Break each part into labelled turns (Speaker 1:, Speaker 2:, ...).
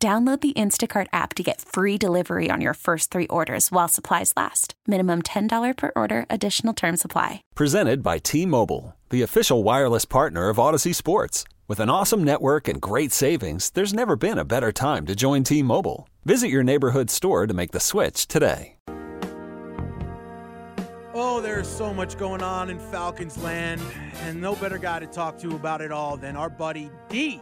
Speaker 1: Download the Instacart app to get free delivery on your first three orders while supplies last. Minimum $10 per order, additional term supply.
Speaker 2: Presented by T Mobile, the official wireless partner of Audacy Sports. With an awesome network and great savings, there's never been a better time to join T Mobile. Visit your neighborhood store to make the switch today.
Speaker 3: Oh, there's so much going on in Falcons land, and no better guy to talk to about it all than our buddy D.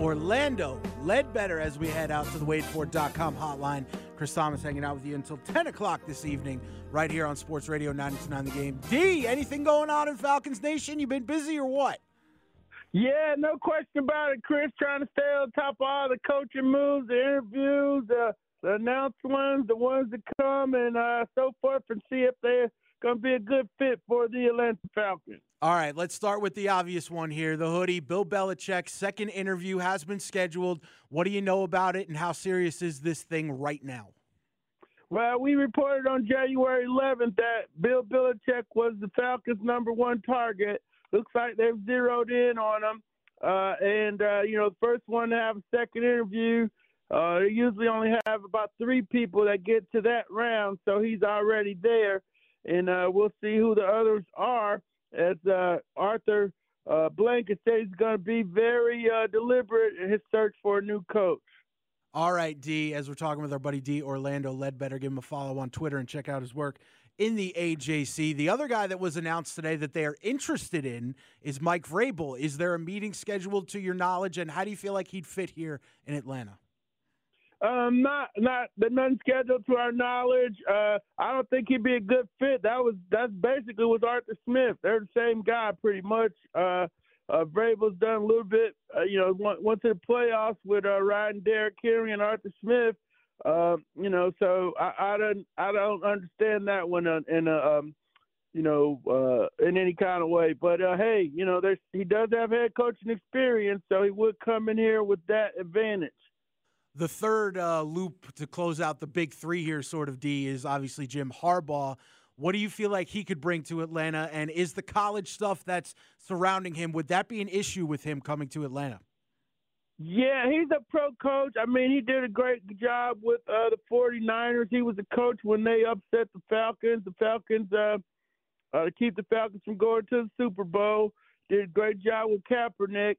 Speaker 3: Orlando Ledbetter as we head out to the WadeFord.com hotline. Chris Thomas hanging out with you until 10 o'clock this evening, right here on Sports Radio 929 The Game. D, anything going on in Falcons Nation? You been busy or what?
Speaker 4: Yeah, no question about it, Chris. Trying to stay on top of all the coaching moves, the interviews, the, the announced ones, the ones that come, and uh, so forth, and see if they're going to be a good fit for the Atlanta Falcons.
Speaker 3: All right, let's start with the obvious one here. The hoodie, Bill Belichick's second interview has been scheduled. What do you know about it, and how serious is this thing right now?
Speaker 4: Well, we reported on January 11th that Bill Belichick was the Falcons' number one target. Looks like they've zeroed in on him. Uh, and, uh, you know, the first one to have a second interview, uh, they usually only have about three people that get to that round, so he's already there. And uh, we'll see who the others are as uh, Arthur uh, Blanket says he's going to be very uh, deliberate in his search for a new coach.
Speaker 3: All right, D, as we're talking with our buddy D Orlando Ledbetter, give him a follow on Twitter and check out his work in the AJC. The other guy that was announced today that they are interested in is Mike Vrabel. Is there a meeting scheduled to your knowledge, and how do you feel like he'd fit here in Atlanta?
Speaker 4: Um, not not the none scheduled to our knowledge. Uh, I don't think he'd be a good fit. That was that's basically with Arthur Smith. They're the same guy pretty much. Uh, uh, Vrabel's done a little bit. Uh, you know, went, went to the playoffs with uh, Ryan Derrick Henry and Arthur Smith. Uh, you know, so I, I don't I don't understand that one in, in a um, you know uh, in any kind of way. But uh, hey, you know, there's he does have head coaching experience, so he would come in here with that advantage.
Speaker 3: The third uh, loop to close out the big three here, sort of D, is obviously Jim Harbaugh. What do you feel like he could bring to Atlanta? And is the college stuff that's surrounding him, would that be an issue with him coming to Atlanta?
Speaker 4: Yeah, he's a pro coach. I mean, he did a great job with uh, the 49ers. He was a coach when they upset the Falcons. The Falcons, uh, uh, to keep the Falcons from going to the Super Bowl, did a great job with Kaepernick.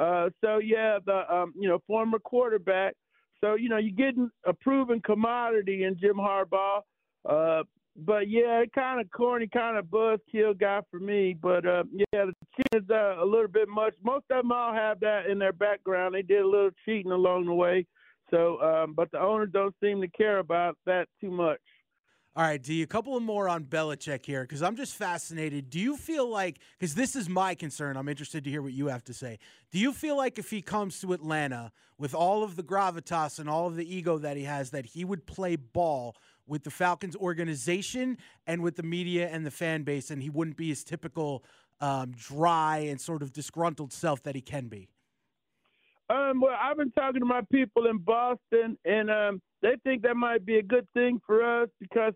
Speaker 4: Uh, so, yeah, the um, you know former quarterback – so you know you're getting a proven commodity in Jim Harbaugh. Uh, but yeah, kind of corny, kind of buzzkill guy for me. But uh, yeah, the cheating uh, a little bit much. Most of them all have that in their background. They did a little cheating along the way. So, um, but the owners don't seem to care about that too much.
Speaker 3: All right, D, a couple of more on Belichick here because I'm just fascinated. Do you feel like, because this is my concern, I'm interested to hear what you have to say. Do you feel like if he comes to Atlanta with all of the gravitas and all of the ego that he has, that he would play ball with the Falcons organization and with the media and the fan base, and he wouldn't be his typical um, dry and sort of disgruntled self that he can be?
Speaker 4: Um, well, I've been talking to my people in Boston, and um, they think that might be a good thing for us because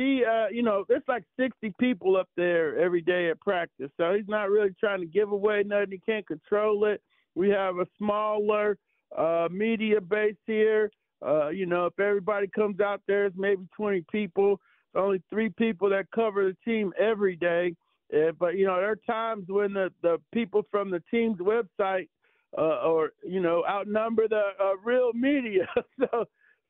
Speaker 4: he, uh, you know, there's like 60 people up there every day at practice. So he's not really trying to give away nothing. He can't control it. We have a smaller uh, media base here. Uh, you know, if everybody comes out there, it's maybe 20 people. It's only three people that cover the team every day. Uh, but, you know, there are times when the, the people from the team's website uh, or, you know, outnumber the uh, real media. so,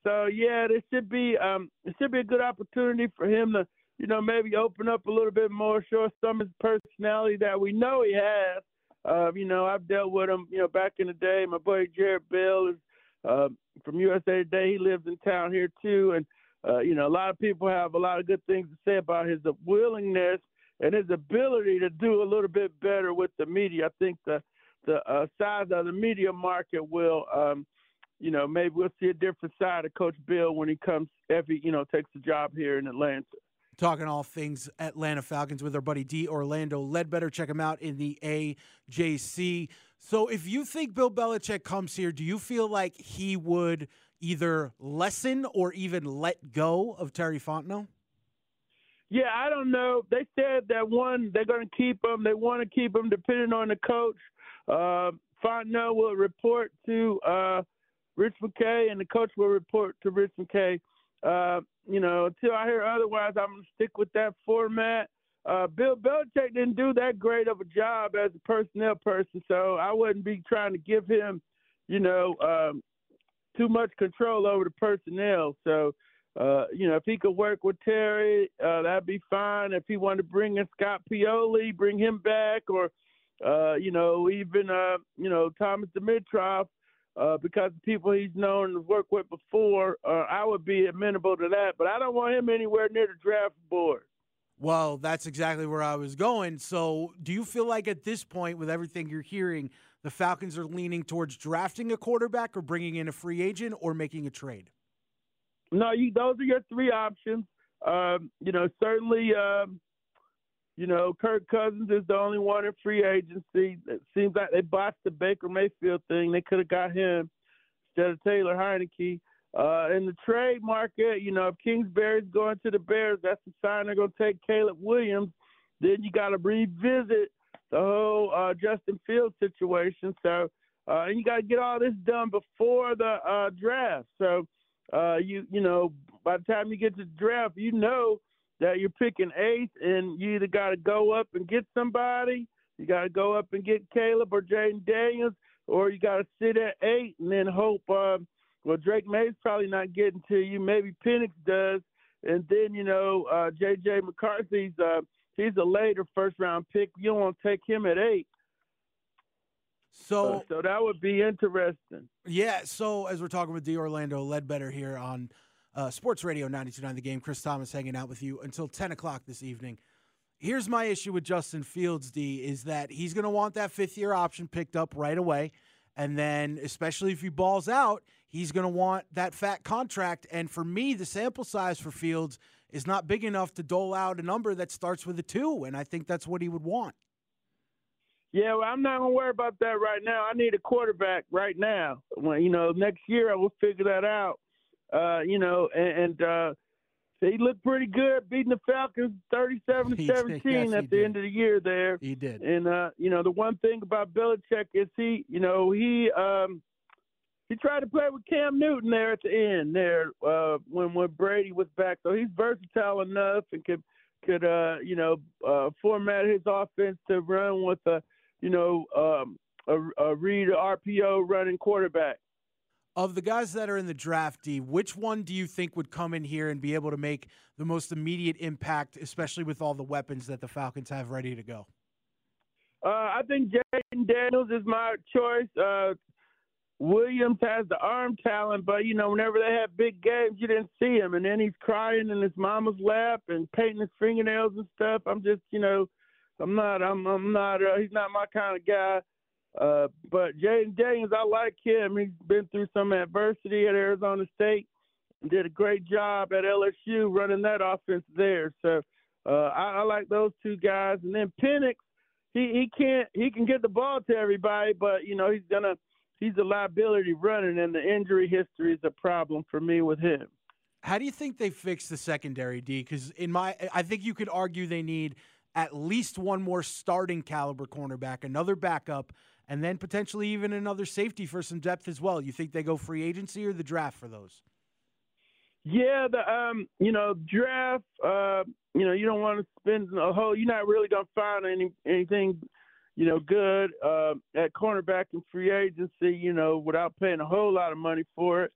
Speaker 4: so yeah, this should be um, it should be a good opportunity for him to, you know, maybe open up a little bit more, show some of his personality that we know he has. Uh, you know, I've dealt with him, you know, back in the day. My buddy Jarrett Bell is uh, from USA Today. He lives in town here too, and uh, you know, a lot of people have a lot of good things to say about his willingness and his ability to do a little bit better with the media. I think the the uh, size of the media market will um, you know, maybe we'll see a different side of Coach Bill when he comes, he, you know, takes the job here in Atlanta.
Speaker 3: Talking all things Atlanta Falcons with our buddy D. Orlando Ledbetter. Check him out in the AJC. So, if you think Bill Belichick comes here, do you feel like he would either lessen or even let go of Terry Fontenot?
Speaker 4: Yeah, I don't know. They said that one, they're going to keep him. They want to keep him depending on the coach. Uh, Fontenot will report to uh, Rich McKay, and the coach will report to Rich McKay. Uh, you know, until I hear otherwise, I'm going to stick with that format. Uh, Bill Belichick didn't do that great of a job as a personnel person, so I wouldn't be trying to give him, you know, um, too much control over the personnel. So, uh, you know, if he could work with Terry, uh, that'd be fine. If he wanted to bring in Scott Pioli, bring him back, or, uh, you know, even, uh, you know, Thomas Dimitroff, uh, because the people he's known to work with before, uh, I would be amenable to that. But I don't want him anywhere near the draft board.
Speaker 3: Well, that's exactly where I was going. So, do you feel like at this point, with everything you're hearing, the Falcons are leaning towards drafting a quarterback or bringing in a free agent or making a trade?
Speaker 4: No, you, those are your three options. Um, you know, certainly, um, you know, Kirk Cousins is the only one in free agency. It seems like they botched the Baker Mayfield thing. They could have got him instead of Taylor Heinicke. Uh, in the trade market, you know, if Kingsbury's going to the Bears, that's a sign they're going to take Caleb Williams. Then you got to revisit the whole uh, Justin Fields situation. So, uh, and you got to get all this done before the uh, draft. So, uh, you you know, by the time you get to the draft, you know that you're picking eighth, and you either got to go up and get somebody, you got to go up and get Caleb or Jayden Daniels, or you got to sit at eight and then hope. Uh, well, Drake Maye's probably not getting to you. Maybe Penix does, and then you know uh, J.J. McCarthy's uh, he's a later first round pick. You don't want to take him at eight.
Speaker 3: So,
Speaker 4: uh, so that would be interesting.
Speaker 3: Yeah. So as we're talking with D. Orlando Ledbetter here on uh, Sports Radio 92.9 The Game. Chris Thomas hanging out with you until 10 o'clock this evening. Here's my issue with Justin Fields, D, is that he's going to want that fifth year option picked up right away. And then, especially if he balls out, he's going to want that fat contract. And for me, the sample size for Fields is not big enough to dole out a number that starts with a two. And I think that's what he would want.
Speaker 4: Yeah, well, I'm not gonna worry about that right now. I need a quarterback right now. When you know, next year I will figure that out. Uh, you know, and, and uh, he looked pretty good beating the Falcons 37 to 17
Speaker 3: yes,
Speaker 4: at the
Speaker 3: did.
Speaker 4: end of the year there.
Speaker 3: He did.
Speaker 4: And uh, you know, the one thing about Belichick is he, you know, he um he tried to play with Cam Newton there at the end there uh when when Brady was back. So he's versatile enough and could could uh you know uh format his offense to run with a you know um a, a read RPO running quarterback.
Speaker 3: Of the guys that are in the draft, D, which one do you think would come in here and be able to make the most immediate impact, especially with all the weapons that the Falcons have ready to go?
Speaker 4: Uh, I think Jayden Daniels is my choice. Uh, Williams has the arm talent, but you know, whenever they have big games, you didn't see him, and then he's crying in his mama's lap and painting his fingernails and stuff. I'm just, you know, I'm not, I'm, I'm not, uh, he's not my kind of guy. Uh, but Jayden Daniels, I like him. He's been through some adversity at Arizona State. And did a great job at LSU running that offense there. So uh, I, I like those two guys. And then Penix, he he can't he can get the ball to everybody, but you know he's gonna he's a liability running, and the injury history is a problem for me with him.
Speaker 3: How do you think they fix the secondary, D? Because in my, I think you could argue they need at least one more starting caliber cornerback, another backup, and then potentially even another safety for some depth as well. You think they go free agency or the draft for those?
Speaker 4: Yeah, the um, you know, draft. Uh, you know, you don't want to spend a whole. You're not really gonna find any anything, you know, good uh, at cornerback in free agency. You know, without paying a whole lot of money for it.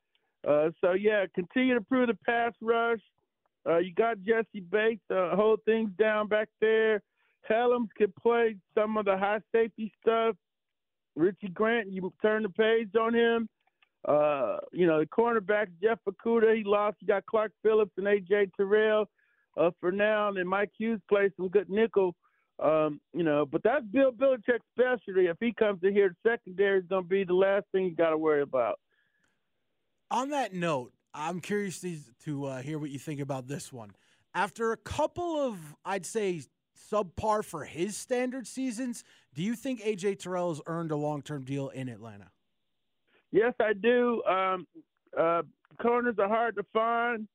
Speaker 4: Uh, so yeah, continue to prove the pass rush. Uh, you got Jessie Bates, uh, hold things down back there. Helms could play some of the high safety stuff. Richie Grant, you turn the page on him. Uh, you know, the cornerbacks, Jeff Okudah, he lost. You got Clark Phillips and A.J. Terrell uh, for now. And Mike Hughes plays some good nickel. Um, you know, but that's Bill Belichick's specialty. If he comes in here, the secondary is going to be the last thing you got to worry about.
Speaker 3: On that note, I'm curious to, to uh, hear what you think about this one. After a couple of, I'd say, subpar for his standard seasons, do you think AJ Terrell has earned a long term deal in Atlanta?
Speaker 4: Yes, I do. Um, uh, corners are hard to find.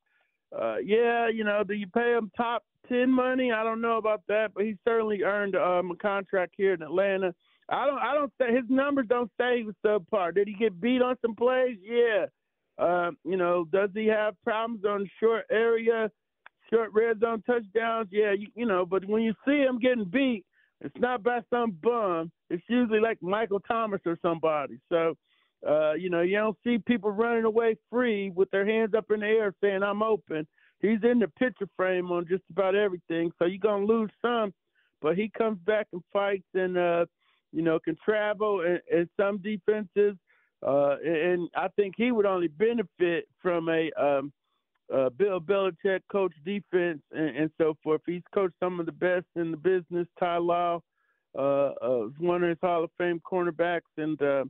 Speaker 4: Uh, yeah, you know, do you pay him top ten money? I don't know about that, but he certainly earned um, a contract here in Atlanta. I don't. I don't say his numbers don't say he was subpar. Did he get beat on some plays? Yeah. Uh, you know, does he have problems on short area, short red zone touchdowns? Yeah, you, you know. But when you see him getting beat, it's not by some bum. It's usually like Michael Thomas or somebody. So, uh, you know, you don't see people running away free with their hands up in the air saying I'm open. He's in the picture frame on just about everything. So you're gonna lose some, but he comes back and fights and uh, you know can travel and, and some defenses. Uh, and I think he would only benefit from a um, uh, Bill Belichick coach defense and, and, so forth. He's coached some of the best in the business. Ty Law uh, uh, one of his Hall of Fame cornerbacks, and uh,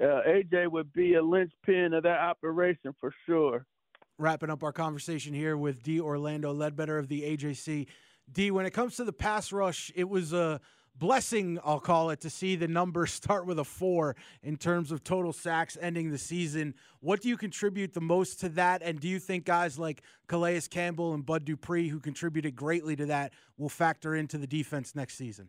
Speaker 4: uh AJ would be a linchpin of that operation for sure.
Speaker 3: Wrapping up our conversation here with D. Orlando Ledbetter of the AJC. D, when it comes to the pass rush, it was a blessing, I'll call it, to see the numbers start with a four in terms of total sacks ending the season. What do you contribute the most to that? And do you think guys like Calais Campbell and Bud Dupree, who contributed greatly to that, will factor into the defense next season?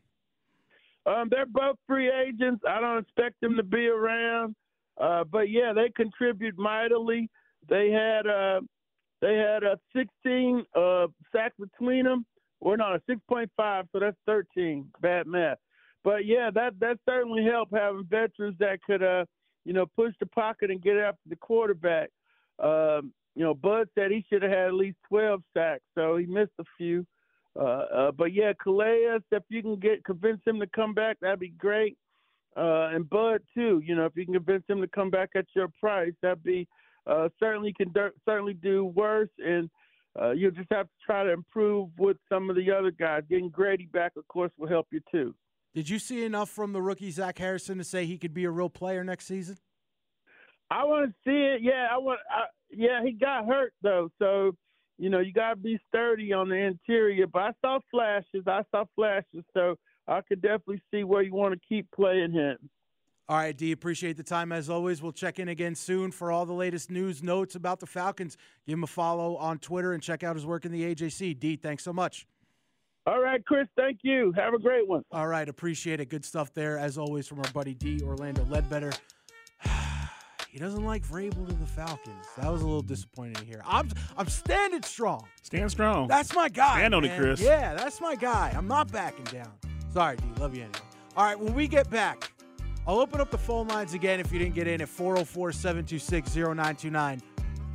Speaker 4: Um, they're both free agents. I don't expect them to be around, uh, but yeah, they contribute mightily. They had uh, they had a 16 uh, sacks between them. We're not a 6.5, so that's 13. Bad math. But yeah, that that certainly helped having veterans that could, uh, you know, push the pocket and get after the quarterback. Um, you know, Bud said he should have had at least 12 sacks, so he missed a few. Uh, uh, but yeah, Calais, if you can get convince him to come back, that'd be great. Uh, and Bud too, you know, if you can convince him to come back at your price, that'd be uh, certainly can do, certainly do worse. And uh, you'll just have to try to improve with some of the other guys. Getting Grady back, of course, will help you too.
Speaker 3: Did you see enough from the rookie Zach Harrison to say he could be a real player next season?
Speaker 4: I want to see it. Yeah, I want. I, yeah, he got hurt though, so you know you got to be sturdy on the interior. But I saw flashes. I saw flashes, so I could definitely see where you want to keep playing him.
Speaker 3: All right, D, appreciate the time as always. We'll check in again soon for all the latest news, notes about the Falcons. Give him a follow on Twitter and check out his work in the AJC. D, thanks so much.
Speaker 4: All right, Chris, thank you. Have a great one.
Speaker 3: All right, appreciate it. Good stuff there, as always, from our buddy D, Orlando Ledbetter. he doesn't like Vrabel to the Falcons. That was a little disappointing here. I'm I'm standing strong.
Speaker 5: Stand strong.
Speaker 3: That's my guy.
Speaker 5: Stand on
Speaker 3: man.
Speaker 5: it, Chris.
Speaker 3: Yeah, that's my guy. I'm not backing down. Sorry, D. Love you anyway. All right, when we get back, I'll open up the phone lines again if you didn't get in at 404 726 0929.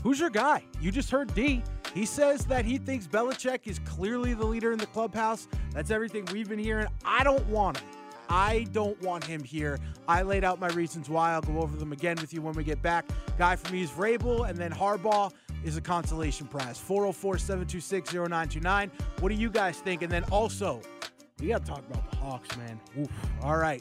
Speaker 3: Who's your guy? You just heard D. He says that he thinks Belichick is clearly the leader in the clubhouse. That's everything we've been hearing. I don't want him. I don't want him here. I laid out my reasons why. I'll go over them again with you when we get back. Guy for me is Vrabel, and then Harbaugh is a consolation prize. 404 726 0929. What do you guys think? And then also, we got to talk about the Hawks, man. Oof. All right.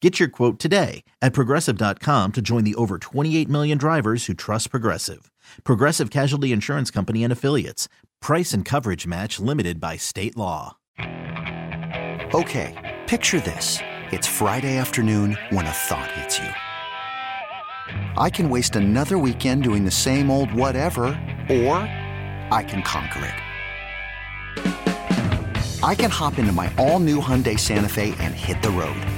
Speaker 6: Get your quote today at progressive.com to join the over 28 million drivers who trust Progressive. Progressive Casualty Insurance Company and Affiliates. Price and coverage match limited by state law.
Speaker 7: Okay, picture this. It's Friday afternoon when a thought hits you. I can waste another weekend doing the same old whatever, or I can conquer it. I can hop into my all new Hyundai Santa Fe and hit the road.